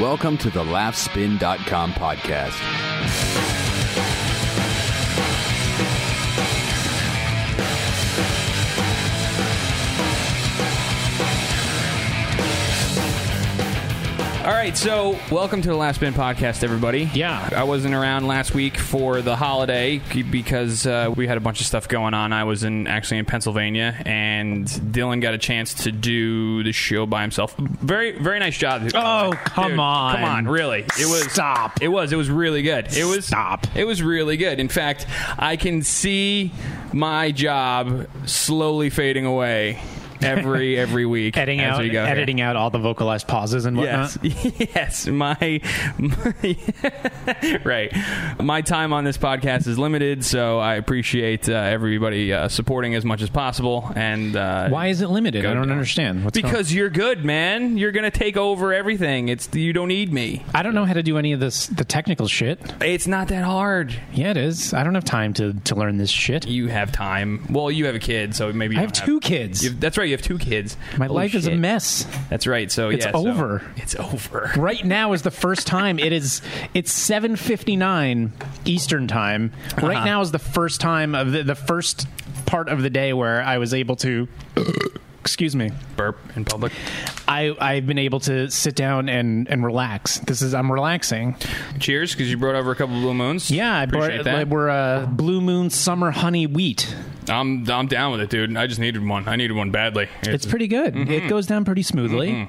Welcome to the laughspin.com podcast. All right, so welcome to the Laughspin podcast, everybody. Yeah. I wasn't around last week for the holiday because uh, we had a bunch of stuff going on. I was in actually in Pennsylvania, and Dylan got a chance to do the show by himself. Very, very nice job. Oh, come on. come on, really? It was Stop. It was. It was really good. It was Stop. It was really good. In fact, I can see my job slowly fading away every every week editing out we editing out all the vocalized pauses and whatnot. Yes, yes. My, my right. My time on this podcast is limited, so I appreciate uh, everybody uh, supporting as much as possible. And uh, Why is it limited? I don't down. understand. What's going- because you're good, man. You're gonna take over everything. It's you don't need me. I don't know how to do any of this the technical shit. It's not that hard. Yeah, it is. I don't have time to to learn this shit. You have time. Well, you have a kid, so maybe you I have don't two kids. that's right. You have two kids. My Holy life is a mess. That's right. So It's yeah, so- over. it's over. Right now is the first time it is. It's seven fifty nine Eastern time. Right Uh-huh. now is the first time of the, the first part of the day where I was able to. Excuse me. Burp in public. I I've been able to sit down and and relax. This is I'm relaxing. Cheers, because you brought over a couple blue moons. Yeah, I brought appreciate that. we're uh, Blue Moon Summer Honey Wheat. I'm I'm down with it, dude. I just needed one. I needed one badly. It's pretty good. Mm-hmm. It goes down pretty smoothly.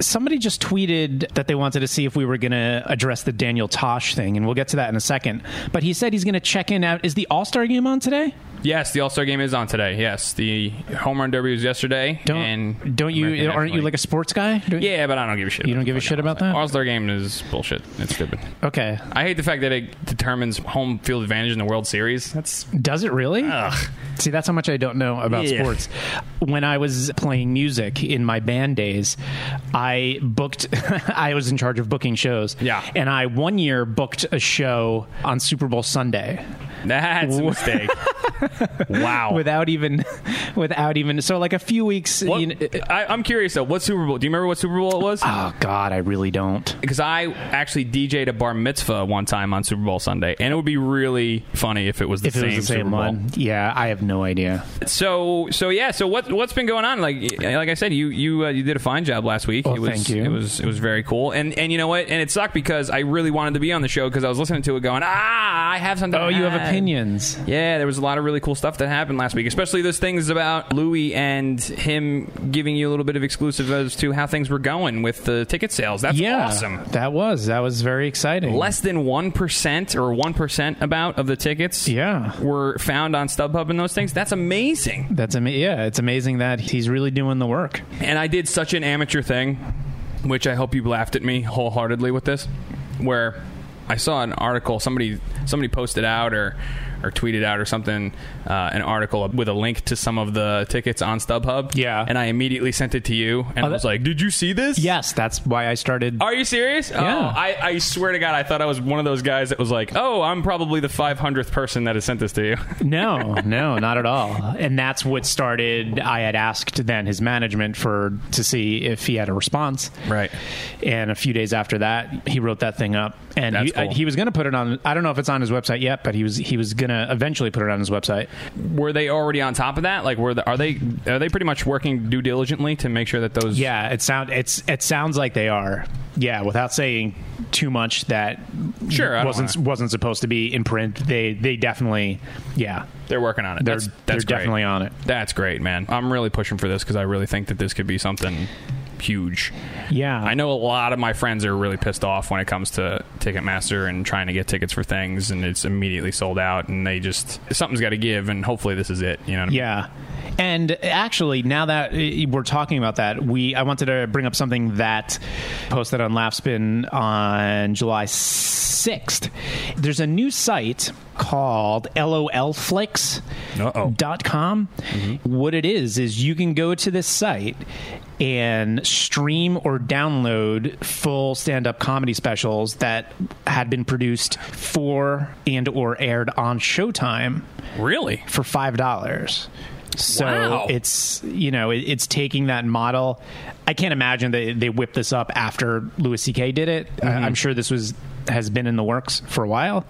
Somebody just tweeted that they wanted to see if we were going to address the Daniel Tosh thing, and we'll get to that in a second. But he said he's going to check in. Out is the All Star game on today? Yes, the All Star game is on today. Yes, the home run derby was yesterday. Don't and don't you? American Aren't you like a sports guy? Don't- Yeah, but I don't give a shit. You don't give a shit about that? All Star game is bullshit. It's stupid. Okay. I hate the fact that it determines home field advantage in the World Series. That's Does it really? ugh. See, that's how much I don't know about Yeah. sports. When I was playing music in my band days, I booked, I was in charge of booking shows. Yeah. And I one year booked a show on Super Bowl Sunday That's a mistake. wow. without even, without even, so like a few weeks. What- You know, I, I'm curious though. What Super Bowl? Do you remember what Super Bowl it was? oh, God, I really don't. because I actually DJ'd a bar mitzvah one time on Super Bowl Sunday, and it would be really funny if it was the If it same, was the same Super Bowl. one. Yeah, I have no idea. So so yeah. So what what's been going on? Like like I said, you you uh, you did a fine job last week. Well, it was, thank you. It was it was very cool. And and you know what? And it sucked because I really wanted to be on the show because I was listening to it going ah I have something. Oh, you have opinions. Yeah, there was a lot of really cool stuff that happened last week, especially those things about Louis and him giving you a little bit of exclusive as to how things were going with the ticket sales. That's yeah, awesome. That was that was very exciting. Less than 1% or 1% about of the tickets Yeah. were found on StubHub and those things. That's amazing. That's ama- yeah, it's amazing that he's really doing the work. And I did such an amateur thing, which I hope you laughed at me wholeheartedly with this, where I saw an article somebody somebody posted out or or tweeted out or something uh, an article with a link to some of the tickets on StubHub. Yeah. and I immediately sent it to you, and I that- was like, "Did you see this?" Yes, that's why I started. Are you serious? Yeah. Oh, I, I swear to God, I thought I was one of those guys that was like, "Oh, I'm probably the 500th person that has sent this to you." No, no, not at all. And that's what started. I had asked then his management for to see if he had a response. Right. And a few days after that, he wrote that thing up, and he, cool. he was going to put it on. I don't know if it's on his website yet, but he was he was going to eventually put it on his website. Were they already on top of that? Like, were the, are they are they pretty much working due diligently to make sure that those? Yeah, it sound it's it sounds like they are. Yeah, without saying too much that Sure, I wasn't wanna- wasn't supposed to be in print. They they definitely yeah they're working on it. they're that's, they're great. definitely on it. That's great, man. I'm really pushing for this because I really think that this could be something huge. Yeah, I know a lot of my friends are really pissed off when it comes to Ticketmaster and trying to get tickets for things, and it's immediately sold out, and they just something's got to give, and hopefully this is it. You know? What I mean? Yeah. And actually, now that uh, we're talking about that, we I wanted to bring up something that posted on Laughspin on July 6th. There's a new site called LOLflix.com. dot com. Mm-hmm. What it is is you can go to this site and stream or download full stand-up comedy specials that had been produced for and or aired on Showtime Really? for five dollars. So Wow. it's you know it, it's taking that model. I can't imagine that they whipped this up after Louis C.K. did it. I, mm-hmm. I'm sure this was has been in the works for a while.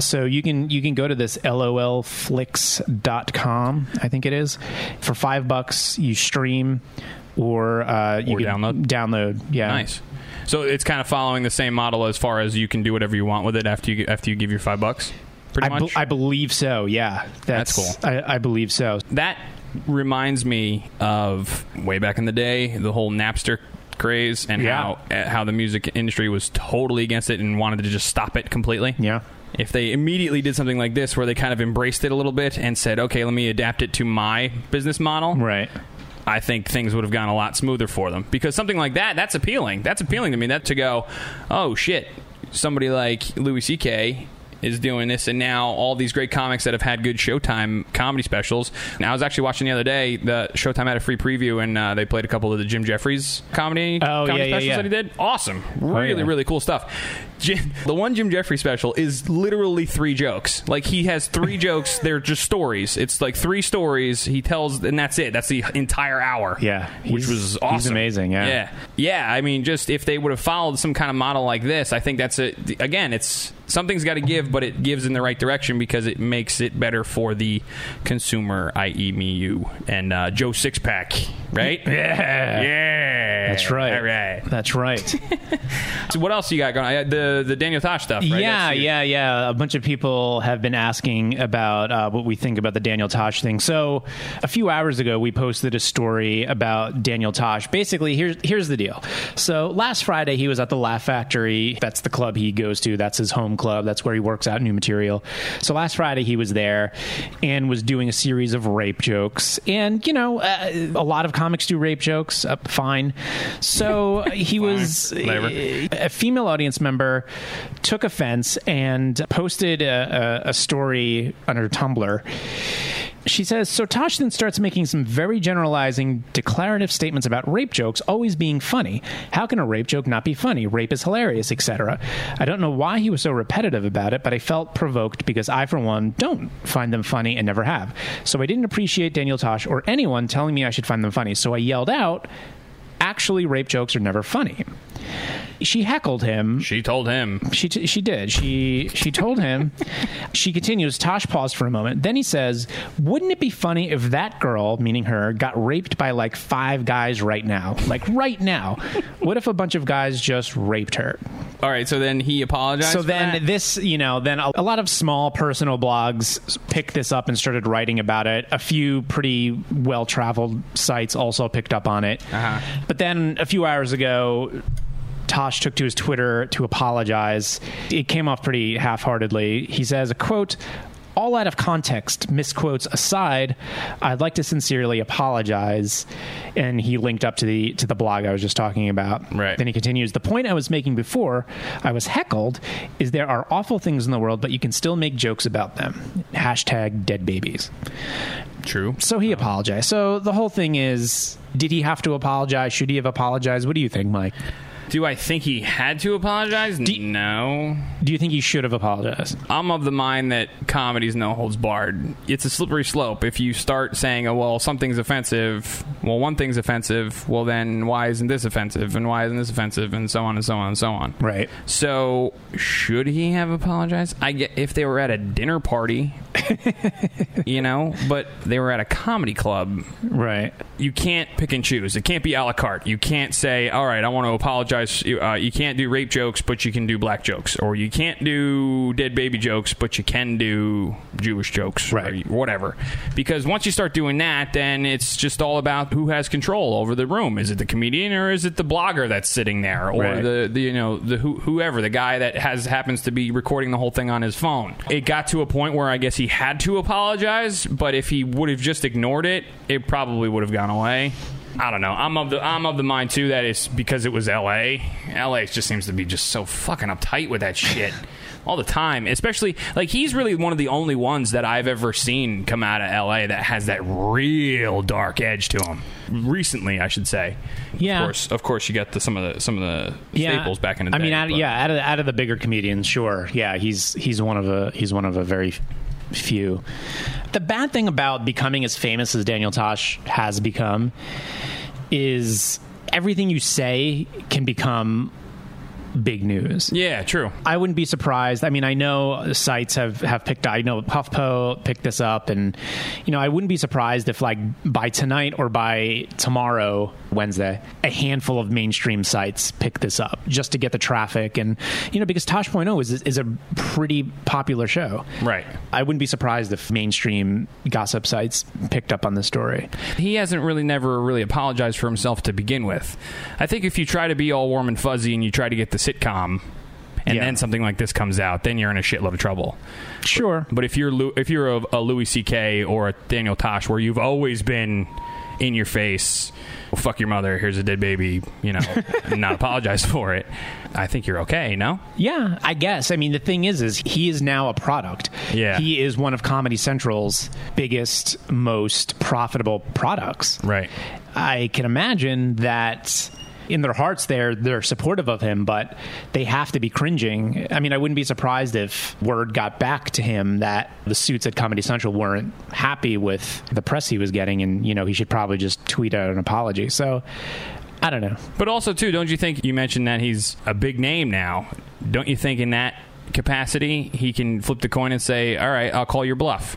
So you can you can go to this lolflix.com, I think it is. For 5 bucks you stream or uh you Or can download? Download. Yeah. Nice. So it's kind of following the same model as far as you can do whatever you want with it after you after you give your five bucks. Pretty I, much. I believe so. Yeah. That's cool. I, I believe so. that reminds me of way back in the day, the whole Napster craze and Yeah. how uh, how the music industry was totally against it and wanted to just stop it completely. Yeah. If they immediately did something like this, where they kind of embraced it a little bit and said, "Okay, let me adapt it to my business model," Right. I think things would have gone a lot smoother for them because something like that that's appealing. That's appealing to me. That to go, oh shit, somebody like Louis C.K. is doing this, and now all these great comics that have had good Showtime comedy specials. Now I was actually watching the other day. The Showtime had a free preview, and uh, they played a couple of the Jim Jeffries comedy Oh, comedy yeah, yeah, specials yeah. that he did. Awesome, really, yeah. really cool stuff. Jim, the one Jim Jeffries special is literally three jokes. Like he has three jokes. They're just stories. It's like three stories he tells, and that's it. That's the entire hour. Yeah, which was he's amazing, yeah. yeah, yeah. I mean, just if they would have followed some kind of model like this, I think that's a again, it's something's got to give, but it gives in the right direction because it makes it better for the consumer, i.e., me, you, and uh, Joe Sixpack, right? Yeah. yeah, That's right. All right. That's right. So what else you got going? on? The the Daniel Tosh stuff, right? Yeah, yeah, yeah. A bunch of people have been asking about uh, what we think about the Daniel Tosh thing. So, a few hours ago, we posted a story about Daniel Tosh. Basically, here's here's the deal. So, last Friday, he was at the Laugh Factory. That's the club he goes to. That's his home club. That's where he works out new material. So, last Friday, he was there and was doing a series of rape jokes. And you know, uh, a lot of comics do rape jokes. Uh, fine. So uh, he was Whatever. Uh, a female audience member took offense and posted a, a, a story on her Tumblr. She says, So Tosh then starts making some very generalizing, declarative statements about rape jokes always being funny. How can a rape joke not be funny? Rape is hilarious, etc. I don't know why he was so repetitive about it, but I felt provoked because I, for one, don't find them funny and never have. So I didn't appreciate Daniel Tosh or anyone telling me I should find them funny. So I yelled out, Actually, rape jokes are never funny. She heckled him She told him. she t- she did. She she told him. she continues. Tosh paused for a moment. Then he says, "Wouldn't it be funny if that girl, meaning her, got raped by like five guys right now? Like right now? What if a bunch of guys just raped her? All right, so then he apologized. So then that? this, you know, then a, a lot of small personal blogs picked this up and started writing about it. A few pretty well traveled sites also picked up on it. Uh-huh. But then a few hours ago, Tosh took to his Twitter to apologize. It came off pretty half heartedly. He says, a quote, all out of context, misquotes aside, I'd like to sincerely apologize. And he linked up to the to the blog I was just talking about. Right. Then he continues, the point I was making before I was heckled is there are awful things in the world, but you can still make jokes about them. Hashtag dead babies. true. So he uh-huh. apologized. So the whole thing is, did he have to apologize? Should he have apologized? What do you think, Mike? Do I think he had to apologize? no. Do you think he should have apologized? I'm of the mind that comedy's no holds barred. It's a slippery slope. If you start saying, oh, well, something's offensive, well, one thing's offensive, well, then why isn't this offensive? And why isn't this offensive? And so on and so on and so on. Right. So, should he have apologized? I get if they were at a dinner party, you know, but they were at a comedy club. Right. You can't pick and choose. It can't be a la carte. You can't say, "All right, I want to apologize." Uh, you can't do rape jokes, but you can do black jokes, or you can't do dead baby jokes, but you can do Jewish jokes, Right. Or whatever. Because once you start doing that, then it's just all about who has control over the room. Is it the comedian or is it the blogger that's sitting there, or Right. the, the you know the who, whoever the guy that has happens to be recording the whole thing on his phone? It got to a point where I guess he had to apologize, but if he would have just ignored it, it probably would have gone away. I don't know. I'm of the I'm of the mind too that it's because it was L.A. L.A. just seems to be just so fucking uptight with that shit all the time. Especially like he's really one of the only ones that I've ever seen come out of L.A. that has that real dark edge to him. Recently, I should say. Yeah. Of course, of course, you got the some of the some of the Yeah. staples back in the I day. mean, out, yeah, out of out of the bigger comedians, sure, yeah, he's he's one of a he's one of a very few. The bad thing about becoming as famous as Daniel Tosh has become is everything you say can become big news. Yeah, true. I wouldn't be surprised. I mean, I know sites have, have picked. I know HuffPo picked this up, and you know, I wouldn't be surprised if, like, by tonight or by tomorrow, Wednesday, a handful of mainstream sites pick this up just to get the traffic, and you know, because Tosh.0 is is a pretty popular show. Right. I wouldn't be surprised if mainstream gossip sites picked up on this story. He hasn't really never really apologized for himself to begin with. I think if you try to be all warm and fuzzy and you try to get the sitcom and Yeah. then something like this comes out, then you're in a shitload of trouble. Sure. But if you're if you're a, a Louis C.K. or a Daniel Tosh, where you've always been in your face, well, fuck your mother. Here's a dead baby. You know, not apologize for it. I think you're okay. No. Yeah, I guess. I mean, the thing is, is he is now a product. Yeah. he is one of Comedy Central's biggest, most profitable products. Right. I can imagine that in their hearts they're they're supportive of him, but they have to be cringing. I mean, I wouldn't be surprised if word got back to him that the suits at Comedy Central weren't happy with the press he was getting, and you know he should probably just tweet out an apology. So. I don't know. But also, too, don't you think you mentioned that he's a big name now? Don't you think in that capacity he can flip the coin and say, "All right, I'll call your bluff."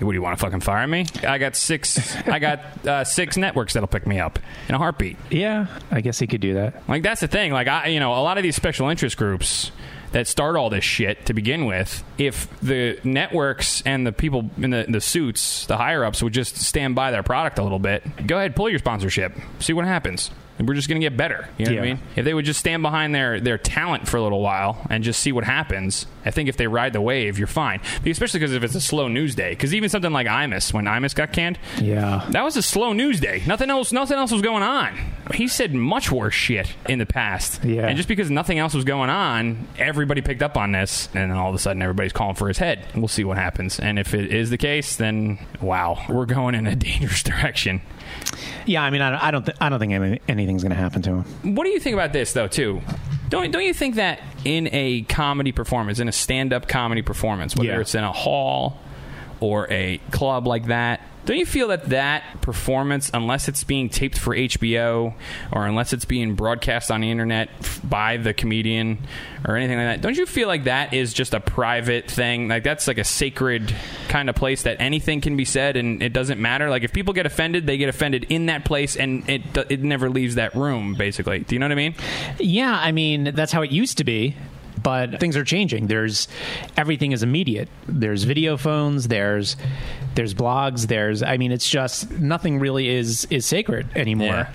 What do you want to fucking fire me? I got six. I got uh, six networks that'll pick me up in a heartbeat. Yeah, I guess he could do that. Like that's the thing. Like I, you know, a lot of these special interest groups that start all this shit to begin with. If the networks and the people in the, the suits, the higher ups, would just stand by their product a little bit, go ahead, pull your sponsorship, see what happens. We're just going to get better. You know what I mean? If they would just stand behind their, their talent for a little while and just see what happens, I think if they ride the wave, you're fine. Especially because if it's a slow news day. Because even something like Imus, when Imus got canned, Yeah. that was a slow news day. Nothing else. Nothing else was going on. He said much worse shit in the past. Yeah. And just because nothing else was going on, everybody picked up on this, and then all of a sudden everybody's calling for his head. We'll see what happens. And if it is the case, then wow, we're going in a dangerous direction. Yeah, I mean, I don't, I don't, th- I don't think any- anything's going to happen to him. What do you think about this, though? Too, don't don't you think that in a comedy performance, in a stand-up comedy performance, whether Yeah. it's in a hall or a club like that, don't you feel that that performance, unless it's being taped for HBO or unless it's being broadcast on the internet by the comedian or anything like that, don't you feel like that is just a private thing? Like that's like a sacred kind of place that anything can be said and it doesn't matter. Like if people get offended, they get offended in that place and it it never leaves that room. Basically, do you know what I mean? Yeah, I mean, that's how it used to be. But things are changing. There's everything is immediate. There's video phones. There's there's blogs. There's I mean, it's just nothing really is is sacred anymore.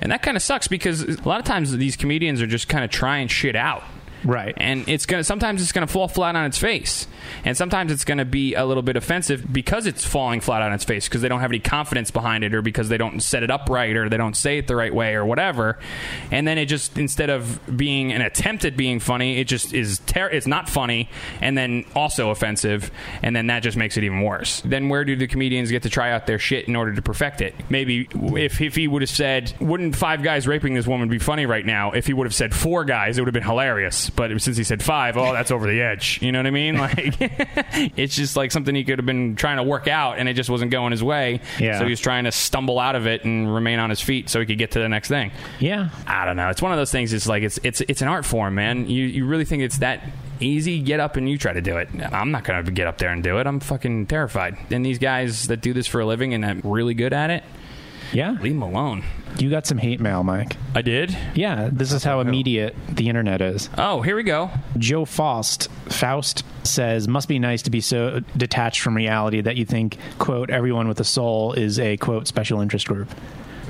And that kind of sucks because a lot of times these comedians are just kind of trying shit out. Right. And it's gonna sometimes it's gonna fall flat on its face, and sometimes it's gonna be a little bit offensive because it's falling flat on its face because they don't have any confidence behind it, or because they don't set it up right, or they don't say it the right way, or whatever. And then it just instead of being an attempt at being funny, it just is ter- it's not funny, and then also offensive, and then that just makes it even worse. Then where do the comedians get to try out their shit in order to perfect it? Maybe if if he would have said, "Wouldn't five guys raping this woman be funny right now?" If he would have said four guys, it would have been hilarious. But since he said five, oh, that's over the edge. You know what I mean? Like, it's just like something he could have been trying to work out, and it just wasn't going his way. Yeah. So he was trying to stumble out of it and remain on his feet so he could get to the next thing. Yeah. I don't know. It's one of those things. It's like it's it's it's an art form, man. You you really think it's that easy? Get up and you try to do it. I'm not gonna get up there and do it. I'm fucking terrified. And these guys that do this for a living and are really good at it, Yeah. leave them alone. You got some hate mail, Mike. I did. Yeah, this is how immediate the internet is. Oh, here we go. Joe Faust Faust says, "Must be nice to be so detached from reality that you think quote everyone with a soul is a quote special interest group."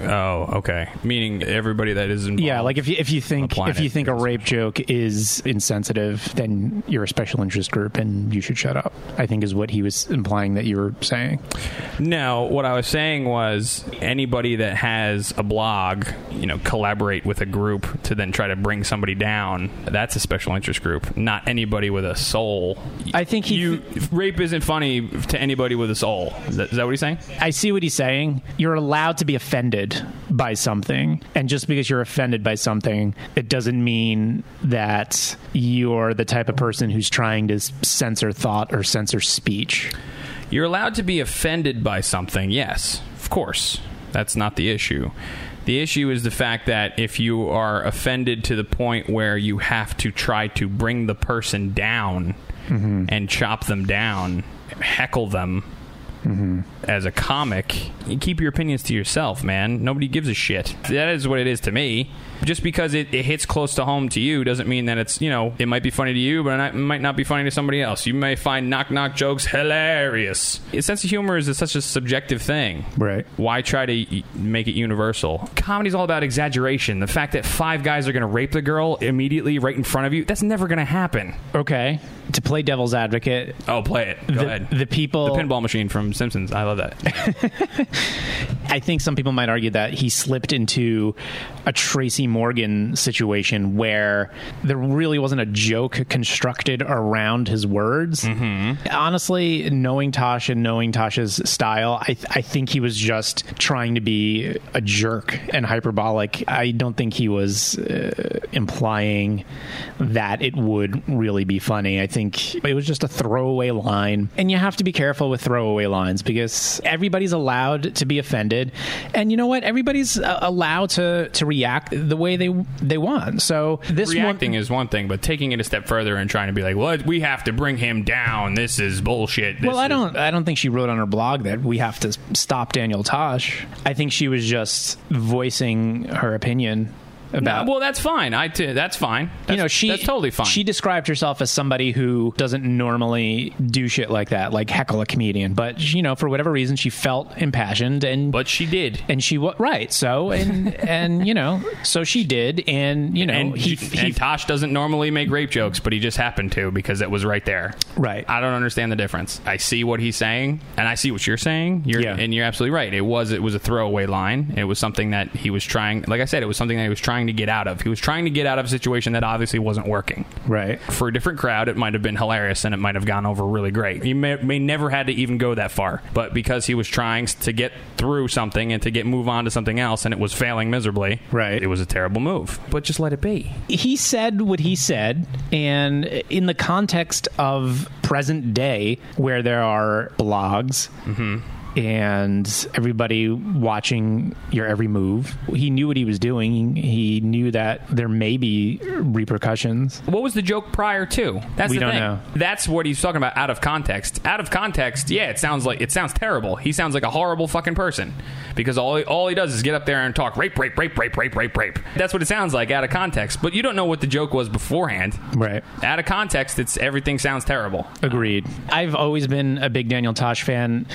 Oh, okay. Meaning everybody that is involved. Yeah, like if you if you think if you think a rape joke is insensitive, then you're a special interest group and you should shut up. I think is what he was implying that you were saying. No, what I was saying was anybody that has a blog, you know, collaborate with a group to then try to bring somebody down. That's a special interest group, not anybody with a soul. I think he- you rape isn't funny to anybody with a soul. Is that, is that what he's saying? I see what he's saying. You're allowed to be offended offended by something. And just because you're offended by something, it doesn't mean that you're the type of person who's trying to censor thought or censor speech. You're allowed to be offended by something, yes, of course. That's not the issue. The issue is the fact that if you are offended to the point where you have to try to bring the person down mm-hmm. and chop them down, heckle them Mm-hmm. as a comic, you keep your opinions to yourself, man. Nobody gives a shit. That is what it is to me. Just because it, it hits close to home to you doesn't mean that it's, you know, it might be funny to you, but it might not be funny to somebody else. You may find knock knock jokes hilarious. A sense of humor is such a subjective thing. Right. Why try to make it universal? Comedy's all about exaggeration. The fact that five guys are going to rape the girl immediately right in front of you, that's never going to happen. Okay. To play devil's advocate, Oh, play it. Go the, ahead. the people. the pinball machine from Simpsons. I love that. I think some people might argue that he slipped into a Tracy Morgan situation where there really wasn't a joke constructed around his words. Mm-hmm. Honestly, knowing Tosh and knowing Tosh's style, I, I think he was just trying to be a jerk and hyperbolic. I don't think he was uh, implying that it would really be funny. I think it was just a throwaway line. And you have to be careful with throwaway lines because everybody's allowed to be offended. And you know what? Everybody's uh, allowed to, to react the way they they want. So this Reacting one, is one thing, but taking it a step further and trying to be like, "Well, we have to bring him down. This is bullshit." This Well, I is- don't. I don't think she wrote on her blog that we have to stop Daniel Tosh. I think she was just voicing her opinion No, about. well, that's fine. I t- that's fine. That's, you know, she that's totally fine. She described herself as somebody who doesn't normally do shit like that, like heckle a comedian. But you know, for whatever reason, she felt impassioned and. but she did. and she was right, so and and you know, so she did, and you know, and, he, he, he and Tosh doesn't normally make rape jokes, but he just happened to because it was right there. Right. I don't understand the difference. I see what he's saying, and I see what you're saying. You're, Yeah. And you're absolutely right. It was it was a throwaway line. It was something that he was trying. Like I said, it was something that he was trying to get out of. He was trying to get out of a situation that obviously wasn't working. right. For a different crowd, it might have been hilarious and it might have gone over really great. He may, may never had to even go that far, but because he was trying to get through something and to get move on to something else, and it was failing miserably, Right. It was a terrible move. But just let it be. he said what he said, and in the context of present day, where there are blogs mm-hmm. And everybody watching your every move, he knew what he was doing. He knew that there may be repercussions. What was the joke prior to? That's We the don't thing. know. That's what he's talking about out of context. Out of context, yeah, it sounds like it sounds terrible. He sounds like a horrible fucking person because all he, all he does is get up there and talk rape, rape, rape, rape, rape, rape, rape. That's what it sounds like out of context. But you don't know what the joke was beforehand. Right. Out of context, it's everything sounds terrible. Agreed. I've always been a big Daniel Tosh fan.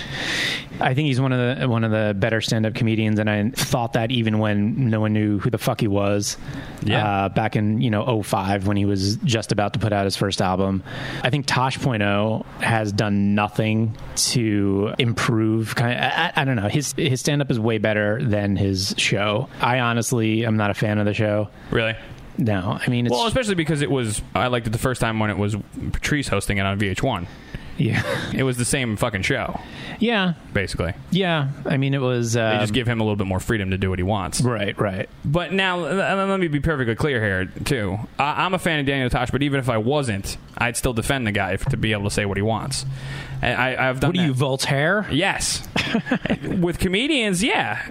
I think he's one of the one of the better stand up comedians, and I thought that even when no one knew who the fuck he was. Yeah. Uh, back in you know 05 when he was just about to put out his first album. I think Tosh.0 has done nothing to improve. Kind of, I, I don't know. His his stand up is way better than his show. I honestly am not a fan of the show. Really. No, I mean it's Well, especially because it was. I liked it the first time when it was Patrice hosting it on VH1. Yeah, It was the same fucking show, yeah, basically. yeah. I mean it was. They Uh, just give him a little bit more freedom to do what he wants. right, right. But now, l- let me be perfectly clear here, too. I- I'm a fan of Daniel Tosh, but even if I wasn't, I'd still defend the guy f- to be able to say what he wants. And I, I've done What are that. you, Voltaire? Yes. With comedians, yeah.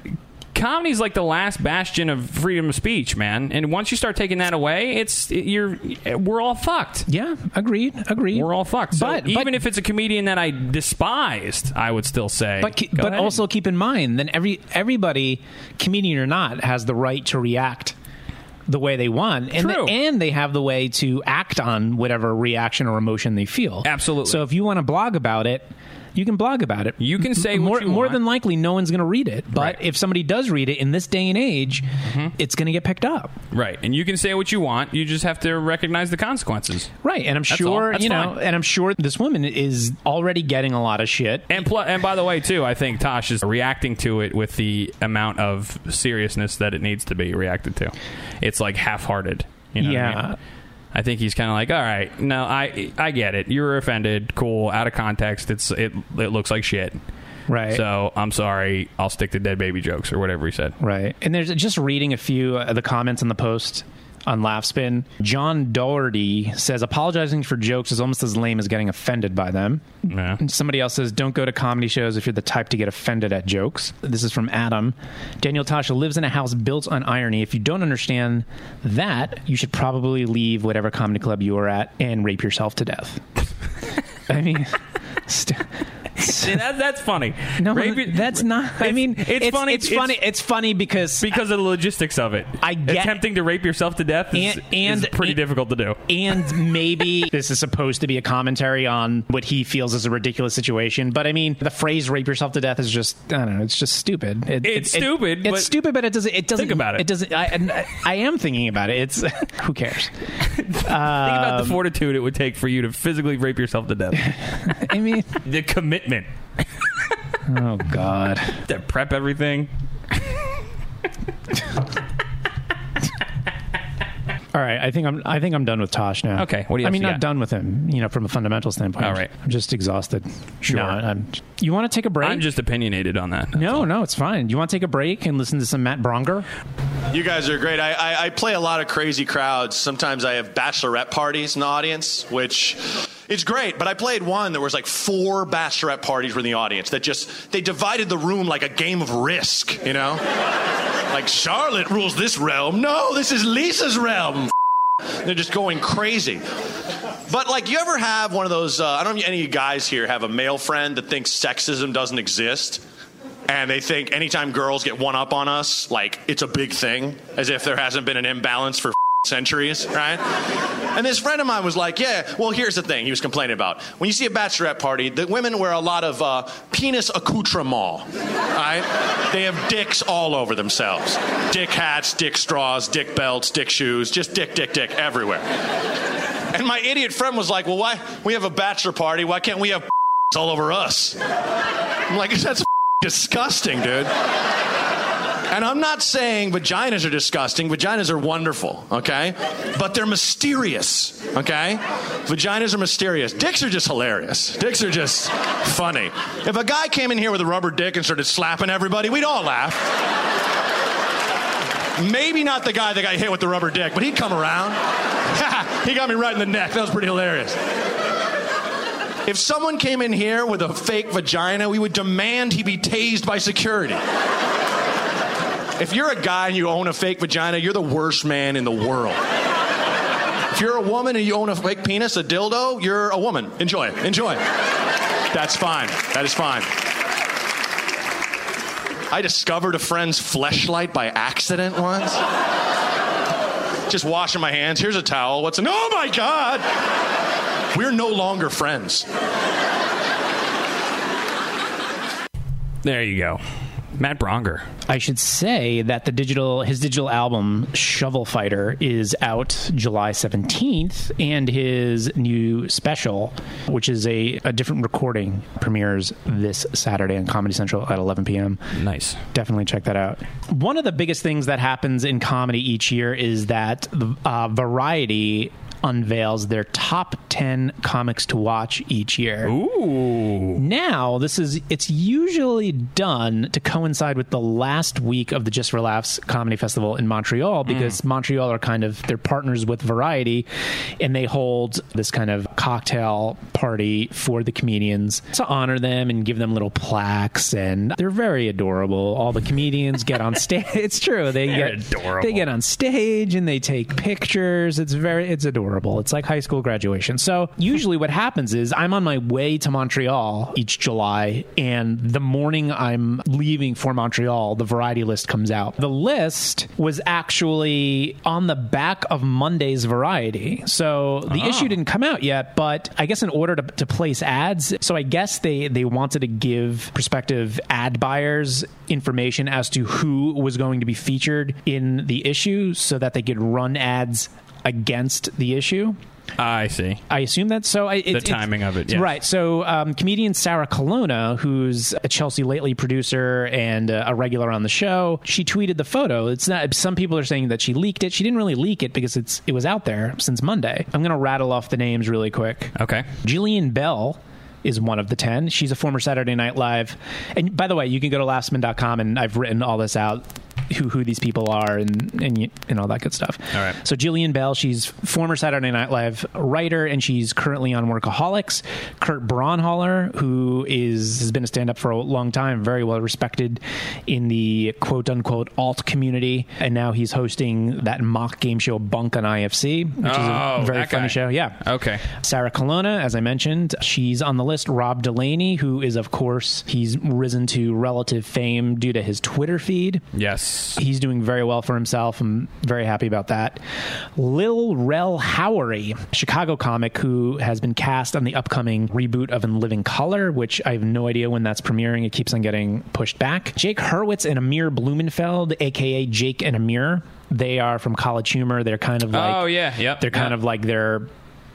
Comedy's like the last bastion of freedom of speech, man. And once you start taking that away, it's you're we're all fucked. Yeah, agreed, agreed. We're all fucked. So But- even but- if it's a comedian that I despised, I would still say. But ke- but ahead. also keep in mind, then every everybody, comedian or not, has the right to react the way they want, and True. and they have the way to act on whatever reaction or emotion they feel. Absolutely. So if you want to blog about it. You can blog about it. You can say more. more want. than likely, no one's going to read it. But Right. Mm-hmm. if somebody does read it in this day and age, it's going to get picked up. right, and you can say what you want. You just have to recognize the consequences. Right, and I'm That's sure you know, fine. and I'm sure this woman is already getting a lot of shit. And pl- and by the way, too, I think Tosh is reacting to it with the amount of seriousness that it needs to be reacted to. It's like half-hearted. You know what I Yeah. mean? I think he's kind of like, all right, no, I I get it. You're offended. Cool. Out of context, it's it it looks like shit. Right. So I'm sorry. I'll stick to dead baby jokes or whatever he said. Right. And there's just reading a few of the comments on the post on Laughspin. John Doherty says apologizing for jokes is almost as lame as getting offended by them. Yeah. And somebody else says don't go to comedy shows if you're the type to get offended at jokes. This is from Adam. Daniel Tosh lives in a house built on irony. If you don't understand that, you should probably leave whatever comedy club you are at and rape yourself to death. I mean, st- See, that, that's funny. no, Rape- that's not. I mean, it's, funny. It's funny. It's funny because because of the logistics of it. I get- attempting to rape yourself to death is, And- and- is pretty and- difficult to do. and maybe this is supposed to be a commentary on what he feels is a ridiculous situation. But I mean, the phrase "rape yourself to death" is just I don't know. It's just stupid. It, It's it- it- stupid, it's stupid, but it doesn't. It doesn't Think about it. It doesn't. I, I, I am thinking about it. It's who cares? Think about Um, the fortitude it would take for you to physically rape yourself to death. I mean, the commitment oh god. to prep everything. All right, I think I'm. I think I'm done with Tosh now. Okay, what do you I mean, not got? done with him. You know, from a fundamental standpoint. All right. I'm just exhausted. Sure. No, I'm, you want to take a break? I'm just opinionated on that. no, no, it's fine. You want to take a break and listen to some Matt Braunger? You guys are great. I, I, I play a lot of crazy crowds. Sometimes I have bachelorette parties in the audience, which it's great. But I played one there was like four bachelorette parties were in the audience that just they divided the room like a game of Risk. You know, like Charlotte rules this realm. No, this is Lisa's realm. They're just going crazy. But like, you ever have one of those? Uh, I don't know if any of you guys here have a male friend that thinks sexism doesn't exist, and they think anytime girls get one up on us, like it's a big thing, as if there hasn't been an imbalance for centuries, right? And this friend of mine was like, "Yeah, well, here's the thing." He was complaining about when you see a bachelorette party, the women wear a lot of uh, penis accoutrement, right? They have dicks all over themselves, dick hats, dick straws, dick belts, dick shoes, just dick, dick, dick everywhere. And my idiot friend was like, "Well, why we have a bachelor party? Why can't we have all over us?" I'm like, "That's disgusting, dude." And I'm not saying vaginas are disgusting. Vaginas are wonderful, okay? But they're mysterious, okay? Vaginas are mysterious. Dicks are just hilarious. Dicks are just funny. If a guy came in here with a rubber dick and started slapping everybody, we'd all laugh. Maybe not the guy that got hit with the rubber dick, but he'd come around. he got me right in the neck. That was pretty hilarious. If someone came in here with a fake vagina, we would demand he be tased by security. If you're a guy and you own a fake vagina, you're the worst man in the world. If you're a woman and you own a fake penis, a dildo, you're a woman. Enjoy it. Enjoy. That's fine. That is fine. I discovered a friend's fleshlight by accident once. Just washing my hands. Here's a towel. What's an? Oh my God! We're no longer friends. There you go. Matt Braunger. I should say that the digital his digital album Shovel Fighter is out July 17th and his new special which is a, a different recording premieres this Saturday on Comedy Central at 11 p.m. Nice. Definitely check that out. One of the biggest things that happens in comedy each year is that uh, Variety unveils their top 10 comics to watch each year. Ooh. Now, this is it's usually done to coincide with the last week of the Just for Laughs Comedy Festival in Montreal mm. because Montreal are kind of they're partners with Variety and they hold this kind of cocktail party for the comedians to honor them and give them little plaques and they're very adorable. All the comedians get on stage. It's true. They They're get adorable. They get on stage and they take pictures. It's very it's adorable. It's like high school graduation. So usually what happens is I'm on my way to Montreal each July and the morning I'm leaving for Montreal, the variety list comes out. The list was actually on the back of Monday's variety. So the ah. issue didn't come out yet, but I guess in order to, to place ads, so I guess they they wanted to give prospective ad buyers information as to who was going to be featured in the issue so that they could run ads against the issue. I see. I assume that so. I, it, The timing of it, yes. right? So, um, comedian Sarah Colonna, who's a Chelsea Lately producer and uh, a regular on the show, she tweeted the photo. It's not. Some people are saying that she leaked it. She didn't really leak it because it's it was out there since Monday. I'm going to rattle off the names really quick. Okay. Jillian Bell, is one of the 10. She's a former Saturday Night Live. And by the way, you can go to laughspin.com and I've written all this out who who these people are and and and all that good stuff. All right. So Jillian Bell, she's former Saturday Night Live writer, and she's currently on Workaholics. Kurt Braunohler, who is has been a stand up for a long time, very well respected in the quote unquote alt community, and now he's hosting that mock game show Bunk on IFC, which is Oh, a very funny guy. show. Yeah. Okay. Sarah Colonna, as I mentioned, she's on the list. Rob Delaney, who is, of course, he's risen to relative fame due to his Twitter feed. Yes. He's doing very well for himself. I'm very happy about that. Lil Rel Howery, Chicago comic who has been cast on the upcoming reboot of In Living Color, which I have no idea when that's premiering. It keeps on getting pushed back. Jake Hurwitz and Amir Blumenfeld, aka Jake and Amir. They are from College Humor. They're kind of like oh yeah. Yep. they're kind yeah. of like their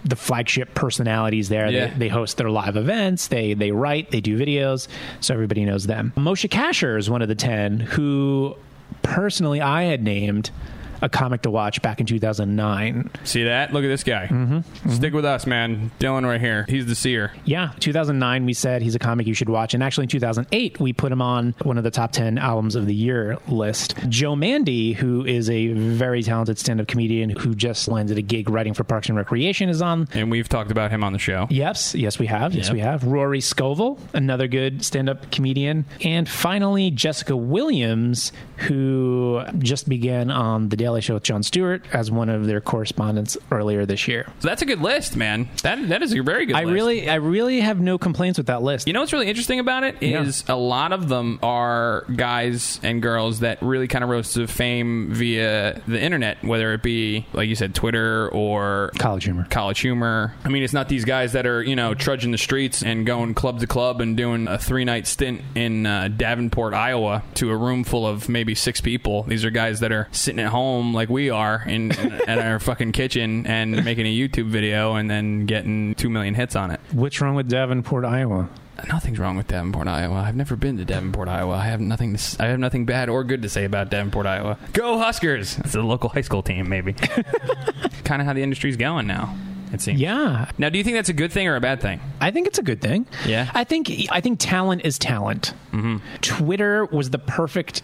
the flagship personalities there. Yeah. They, they host their live events. They they write. They do videos. So everybody knows them. Moshe Kasher is one of the ten who, personally, I had named a comic to watch back in 2009. See that? Look at this guy. Mm-hmm. Stick with us, man. Dylan right here. He's the seer. Yeah, 2009 we said he's a comic you should watch, and actually in 2008 we put him on one of the top 10 albums of the year list. Joe Mande, who is a very talented stand-up comedian who just landed a gig writing for Parks and Recreation, is on And we've talked about him on the show. Yes, yes, we have. Yes, Yep. we have. Rory Scovel, another good stand up comedian. And finally, Jessica Williams, who just began on The Daily Show with Jon Stewart as one of their correspondents earlier this year. So that's a good list, man. That that is a very good I list. really, I really have no complaints with that list. You know what's really interesting about it is Yeah. a lot of them are guys and girls that really kind of rose to fame via the internet, whether it be like you said, Twitter or College humor. college humor. I mean, it's not these guys that are you know trudging the streets and going club to club and doing a three night stint in uh, Davenport, Iowa, to a room full of maybe six people. These are guys that are sitting at home like we are in at our fucking kitchen and making a YouTube video and then getting two million hits on it. What's wrong with Davenport, Iowa? Nothing's wrong with Davenport, Iowa. I've never been to Davenport, Iowa. I have nothing. To, s- I have nothing bad or good to say about Davenport, Iowa. Go Huskers! It's a local high school team, maybe. kind of how the industry's going now. It seems. Yeah, Now, do you think that's a good thing or a bad thing? I think it's a good thing. Yeah? I think I think talent is talent. Mm-hmm. Twitter was the perfect.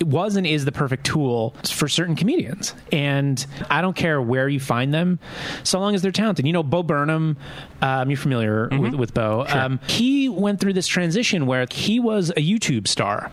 It was and is the perfect tool for certain comedians, and I don't care where you find them, so long as they're talented. You know, Bo Burnham, um, you're familiar with, with Bo. Um, he went through this transition where he was a YouTube star.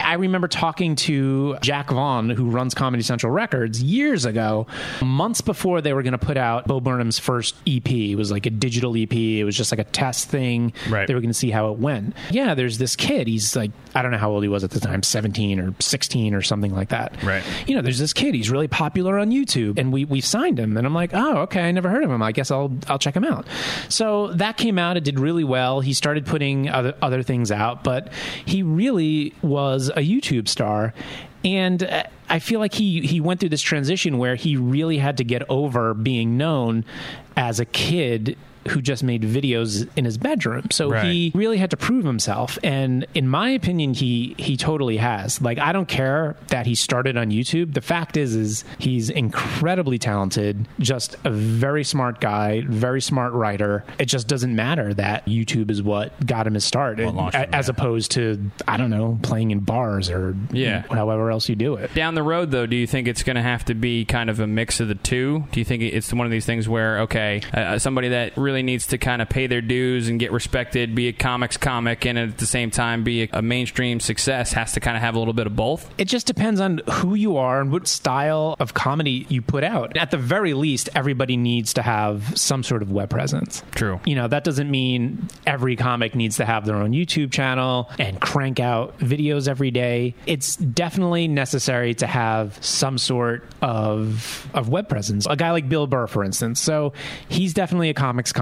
I remember talking to Jack Vaughn, who runs Comedy Central Records, years ago, months before they were going to put out Bo Burnham's first EP. It was like a digital EP. It was just like a test thing. Right. They were going to see how it went. Yeah, there's this kid. He's like, I don't know how old he was at the time, 17 or 16 or something like that. Right. You know, there's this kid. He's really popular on YouTube, and we we signed him. And I'm like, oh, okay. I never heard of him. I guess I'll I'll check him out. So that came out. It did really well. He started putting other other things out, but he really was a YouTube star. And uh, I feel like he he went through this transition where he really had to get over being known as a kid who just made videos in his bedroom. So Right. he really had to prove himself. And in my opinion, he he totally has. Like I don't care that he started on YouTube. The fact is is he's incredibly talented, just a very smart guy, very smart writer. It just doesn't matter that YouTube is what got him his start. him, as yeah. opposed to I don't know, playing in bars or Yeah. however else you do it. Down the road, though, do you think it's going to have to be kind of a mix of the two? Do you think it's one of these things where, okay, uh, somebody that really needs to kind of pay their dues and get respected, be a comics comic, and at the same time be a, a mainstream success, has to kind of have a little bit of both? It just depends on who you are and what style of comedy you put out. At the very least, everybody needs to have some sort of web presence. True. You know, that doesn't mean every comic needs to have their own YouTube channel and crank out videos every day. It's definitely necessary to have some sort of of web presence. A guy like Bill Burr, for instance. So he's definitely a comics comic.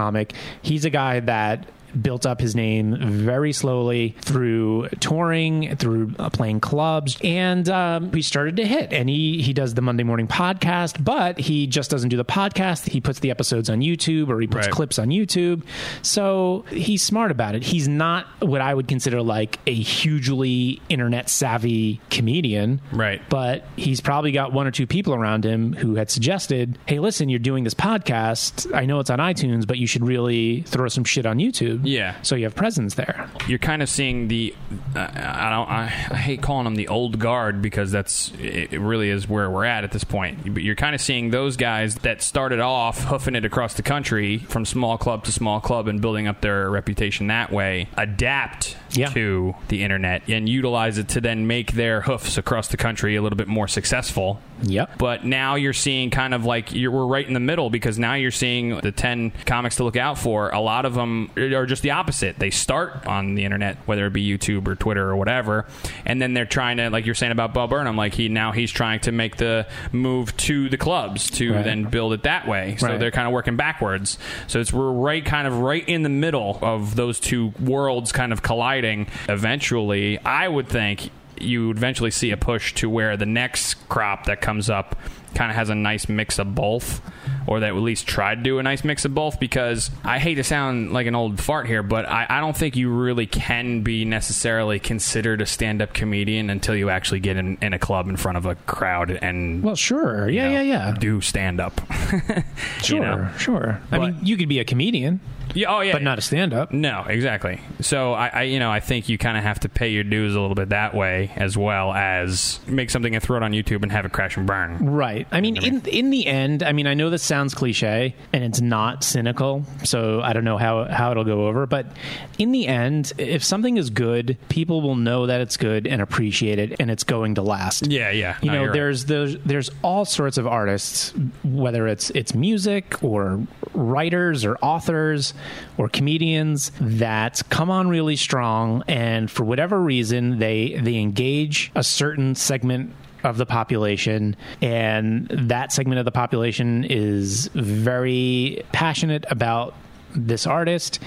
He's a guy that built up his name very slowly through touring, through uh, playing clubs, and um, he started to hit. And he he does the Monday morning podcast, but he just doesn't do the podcast. He puts the episodes on YouTube or he puts Right. clips on YouTube. So he's smart about it. He's not what I would consider like a hugely internet savvy comedian, Right. But he's probably got one or two people around him who had suggested, "Hey, listen, you're doing this podcast. I know it's on iTunes, but you should really throw some shit on YouTube." On. Yeah. So you have presence there. you're kind of seeing the uh, I don't I, I hate calling them the old guard because that's it, it really is where we're at at this point. But you're kind of seeing those guys that started off hoofing it across the country from small club to small club and building up their reputation that way, adapt Yeah. to the internet and utilize it to then make their hoofs across the country a little bit more successful. Yep. But now you're seeing kind of like you're, we're right in the middle because now you're seeing the 10 comics to look out for. A lot of them are just the opposite. They start on the internet, whether it be YouTube or Twitter or whatever, and then they're trying to, like you're saying about Bob Burnham, like he now he's trying to make the move to the clubs to Right. then build it that way. So Right. they're kind of working backwards. So it's we're right kind of right in the middle of those two worlds kind of colliding. Eventually, I would think you would eventually see a push to where the next crop that comes up kind of has a nice mix of both or that at least try to do a nice mix of both because I hate to sound like an old fart here but I, I don't think you really can be necessarily considered a stand-up comedian until you actually get in, in a club in front of a crowd and Well, sure. Yeah, know, yeah, yeah. do stand-up Sure, you know? sure. I But- mean, you could be a comedian, yeah, oh yeah but not a stand-up. No, exactly. So I, I you know, I think you kind of have to pay your dues a little bit that way, as well as make something and throw it on YouTube and have it crash and burn. Right. I mean, in in the end, I mean, I know this sounds cliche and it's not cynical, so I don't know how how it'll go over, but in the end, if something is good, people will know that it's good and appreciate it, and it's going to last. Yeah, yeah. You No, know, you're right. there's there's there's all sorts of artists, whether it's it's music or writers or authors or comedians that come on really strong, and for whatever reason, they they engage a certain segment of the population and that segment of the population is very passionate about this artist.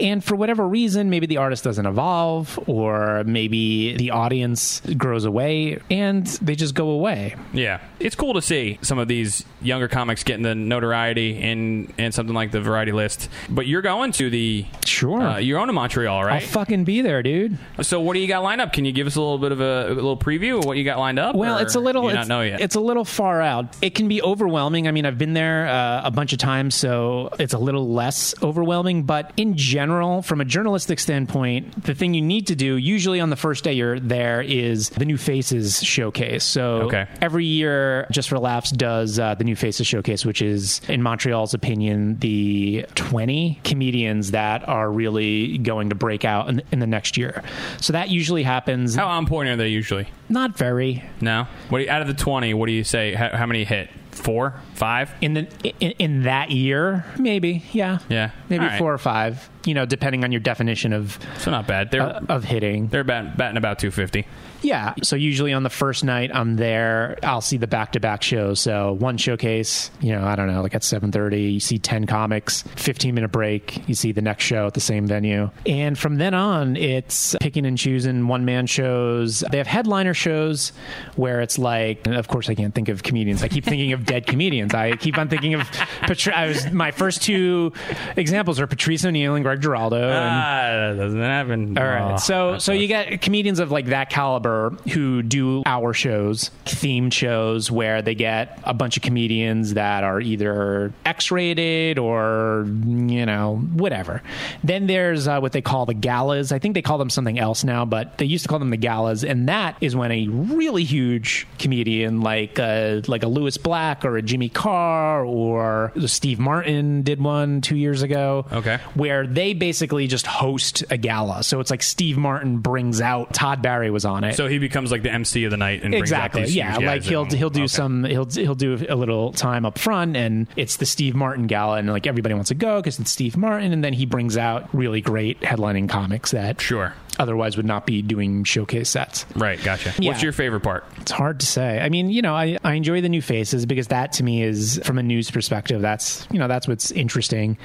And for whatever reason maybe the artist doesn't evolve or maybe the audience grows away and they just go away. Yeah, it's cool to see some of these younger comics getting the notoriety in in something like the Variety List. But you're going to the Sure. uh, you're on to Montreal, right? i'll fucking be there dude so what do you got lined up? Can you give us a little bit of a, a little preview of what you got lined up? Well, it's a little. It's, not know yet. It's a little far out. It can be overwhelming. I mean, I've been there uh, a bunch of times, so it's a little less overwhelming. But in general, from a journalistic standpoint, the thing you need to do usually on the first day you're there is the New Faces showcase. So Okay. every year, Just for Laughs does uh, the New Faces showcase, which is, in Montreal's opinion, the 20 comedians that are really going to break out in, in the next year. So that usually happens. how on point are they usually? Not very. No. What do you, out of the twenty? What do you say? How, how many hit? Four, five? in the in, in that year maybe yeah Yeah. maybe right. four or five you know depending on your definition of So not bad. They're uh, of hitting they're bat, batting about two fifty. yeah so usually on the first night i'm there i'll see the back-to-back shows so one showcase you know i don't know like at 7.30 you see 10 comics 15 minute break you see the next show at the same venue and from then on it's picking and choosing one-man shows they have headliner shows where it's like and of course i can't think of comedians i keep thinking of dead comedians i keep on thinking of Patri- i was my first two examples are patrice o'neal and greg giraldo and Ah, that doesn't happen. all right. Oh, so so you get comedians of like that caliber who do hour shows, themed shows where they get a bunch of comedians that are either X-rated or you know whatever. Then there's uh, what they call the galas. I think they call them something else now, but they used to call them the galas, and that is when a really huge comedian like uh, like a Lewis Black or a Jimmy Carr or Steve Martin did one two years ago Okay. where they basically just host a gala. So it's like Steve Martin brings out Todd Barry was on it. So he becomes like the MC of the night and brings out exactly, these yeah. Like he'll and- he'll do okay. some he'll he'll do a little time up front, and it's the Steve Martin gala, and like everybody wants to go because it's Steve Martin, and then he brings out really great headlining comics that Sure. Otherwise would not be doing showcase sets. Right. Gotcha. Yeah. What's your favorite part? It's hard to say. I mean, you know, I, I enjoy the new faces because that to me is from a news perspective. That's you know that's what's interesting.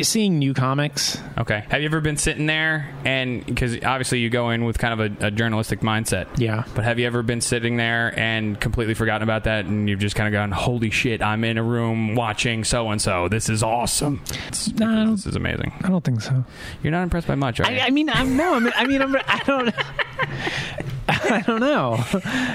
Seeing new comics. Okay. Have you ever been sitting there and because obviously you go in with kind of a, a journalistic mindset. Yeah. But have you ever been sitting there and completely forgotten about that and you've just kind of gone, "Holy shit! I'm in a room watching so and so. This is awesome. It's- No, this is amazing." I don't think so. You're not impressed by much, are you? I, I mean, I'm no. I mean, I mean, I'm, I don't. I don't know.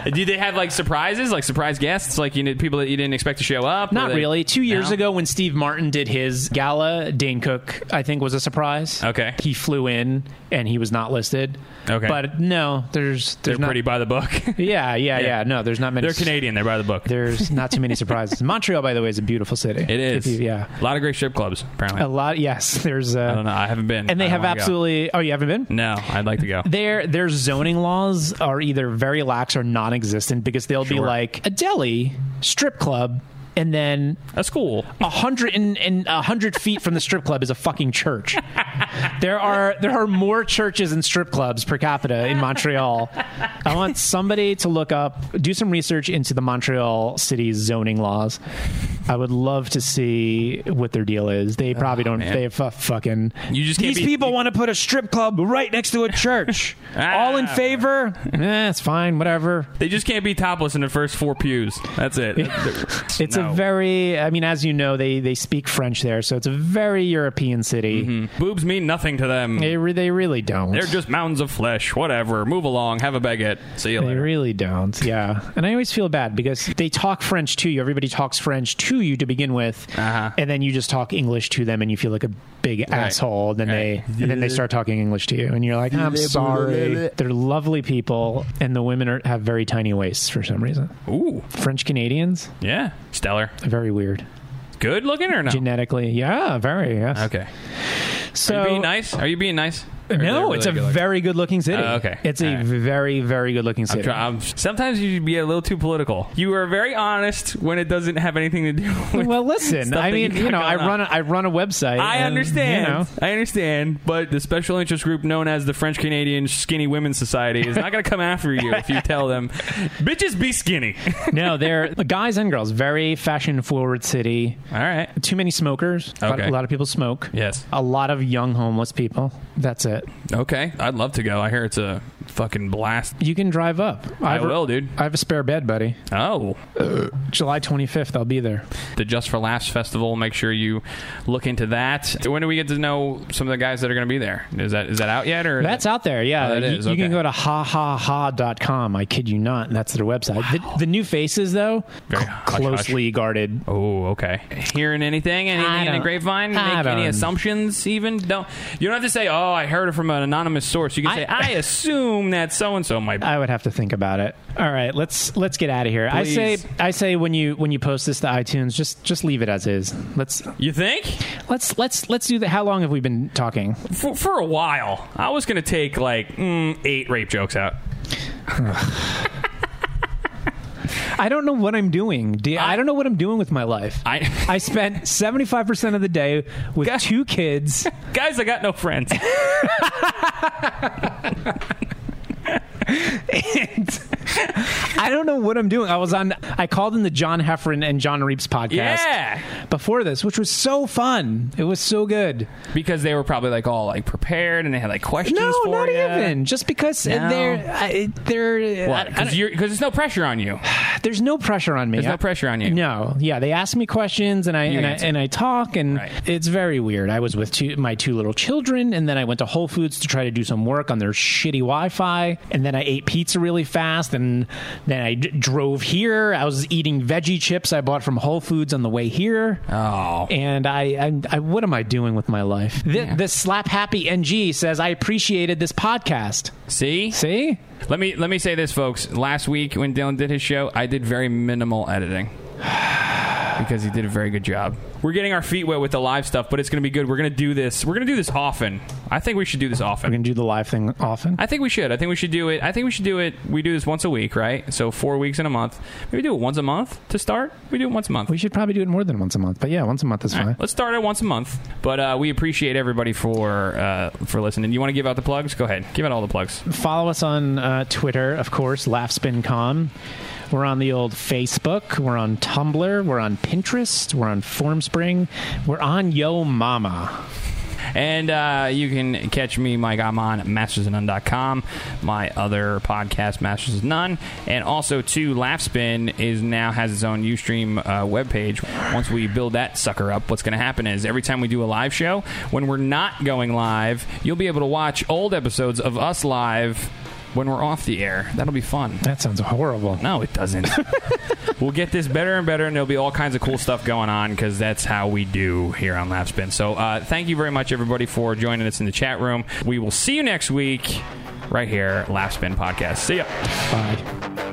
Do they have like surprises, like surprise guests, like you know, people that you didn't expect to show up? Not they- really. Two years No? ago, when Steve Martin did his gala, Dane Cook, I think, was a surprise. Okay. He flew in and he was not listed. Okay. But no, there's They're not. pretty by the book. yeah, yeah, yeah, No, there's not many. They're Canadian. They're by the book. There's not too many surprises. Montreal, by the way, is a beautiful city. It is. You- yeah. A lot of great strip clubs. Apparently. A lot. Yes. There's. Uh, I don't know. I haven't been. And they have wanna go. absolutely. Oh, you haven't been? No, I'd like to go. Their their zoning laws are either very lax or non-existent because they'll be like a deli, strip club, and then That's cool. a hundred and, and a hundred feet from the strip club is a fucking church. there are there are more churches and strip clubs per capita in Montreal. I want somebody to look up, do some research into the Montreal city's zoning laws. I would love to see what their deal is. They probably don't. Oh, man. They have a fucking. You just these be- people want to put a strip club right next to a church. Ah. All in favor? eh, it's fine. Whatever. They just can't be topless in the first four pews. That's it. It's No. a very. I mean, as you know, they they speak French there, so it's a very European city. boobs mean nothing to them. They, re- they really don't. They're just mounds of flesh. Whatever. Move along. Have a baguette. See you They later. really don't. Yeah. And I always feel bad because they talk French to you. Everybody talks French to you to begin with. Uh-huh. And then you just talk English to them and you feel like a big asshole. And then Right. they and then they start talking English to you and you're like, I'm sorry. They're lovely people and the women are, have very tiny waists for some reason. Ooh. French Canadians, Yeah. Stellar. very weird. Good looking or not? Genetically, yeah, very. Yes. Okay. So Are you being nice? Are you being nice? Or No, really it's a good very good looking city. Oh, okay. It's a All right. very, very good looking I'm city. try- I'm- sometimes you should be a little too political. You are very honest when it doesn't have anything to do with. well, listen. stuff I that mean, got you know, I going on. run. A, I run a website. I and, understand. You know, I understand. But the special interest group known as the French Canadian Skinny Women's Society is not going to come after you if you tell them, bitches be skinny. no, they're guys and girls. Very fashion forward city. All right. Too many smokers. A lot- Okay. A lot of people smoke. Yes. A lot of young homeless people. That's it. Okay. I'd love to go. I hear it's a fucking blast. You can drive up. I have a- will, dude. I have a spare bed, buddy. Oh. Uh, July 25th, I'll be there. The Just for Laughs Festival. Make sure you look into that. When do we get to know some of the guys that are going to be there? Is that is that out yet? or That's out there, yeah. Oh, that you, is, you can go to hahaha.com. I kid you not. That's their website. The, the new faces, though, Very closely guarded. Oh, okay. Hearing anything? Anything in the grapevine? I Make any assumptions? Even don't. You don't have to say, "Oh, I heard it from an anonymous source." You can I- say, "I assume that so and so might." Be. I would have to think about it. All right, let's let's get out of here. I say I say when you when you post this to iTunes, just just leave it as is. Let's You think? let's let's let's do that. How long have we been talking? For, for a while, I was going to take like mm, eight rape jokes out. I don't know what I'm doing. I, I- don't know what I'm doing with my life. I, I spent 75 percent of the day with God. two kids. guys, I got no friends. and I don't know what I'm doing. I was on. I called in the John Heffron and Jon Reep's podcast Yeah. before this, which was so fun. It was so good. because they were probably like all like prepared and they had like questions No, not you. even. Just because No. they're I, they're Because there's no pressure on you. there's no pressure on me. There's no pressure on you. No, yeah, they ask me questions and I and I, and I talk and Right. it's very weird. I was with two, my two little children and then I went to Whole Foods to try to do some work on their shitty Wi-Fi and then I ate pizza really fast and then I d- drove here. I was eating veggie chips I bought from Whole Foods on the way here. Oh. And I, I, I, what am I doing with my life? The, the Slap Happy NG says I appreciated this podcast. See? See, Let me let me say this, folks. Last week when Dylan did his show, I did very minimal editing because he did a very good job. We're getting our feet wet with the live stuff, but it's going to be good. We're going to do this. We're going to do this often. I think we should do this often. we're gonna do the live thing often. I think we should. I think we should do it. I think we should do it. We do this once a week, right? So four weeks in a month. Maybe do it once a month to start. We do it once a month. We should probably do it more than once a month, but yeah, once a month is All fine. right, let's start it once a month. But uh, we appreciate everybody for uh, for listening. You want to give out the plugs? Go ahead. Give out all the plugs. Follow us on uh, Twitter, of course, LaughSpinCon. We're on the old Facebook. We're on Tumblr. We're on Pinterest. We're on Formspring. We're on Yo Mama. And uh, you can catch me, Mike. I'm on mastersofnone.com, my other podcast, Masters of None. And also, too, Laughspin is now has its own Ustream uh, webpage. Once we build that sucker up, what's going to happen is every time we do a live show, when we're not going live, you'll be able to watch old episodes of us live when we're off the air. That'll be fun. That sounds horrible. No, it doesn't. we'll get this better and better, and there'll be all kinds of cool stuff going on because that's how we do here on Laughspin. So, uh, thank you very much, everybody, for joining us in the chat room. We will see you next week right here, Laughspin Podcast. See ya. Bye.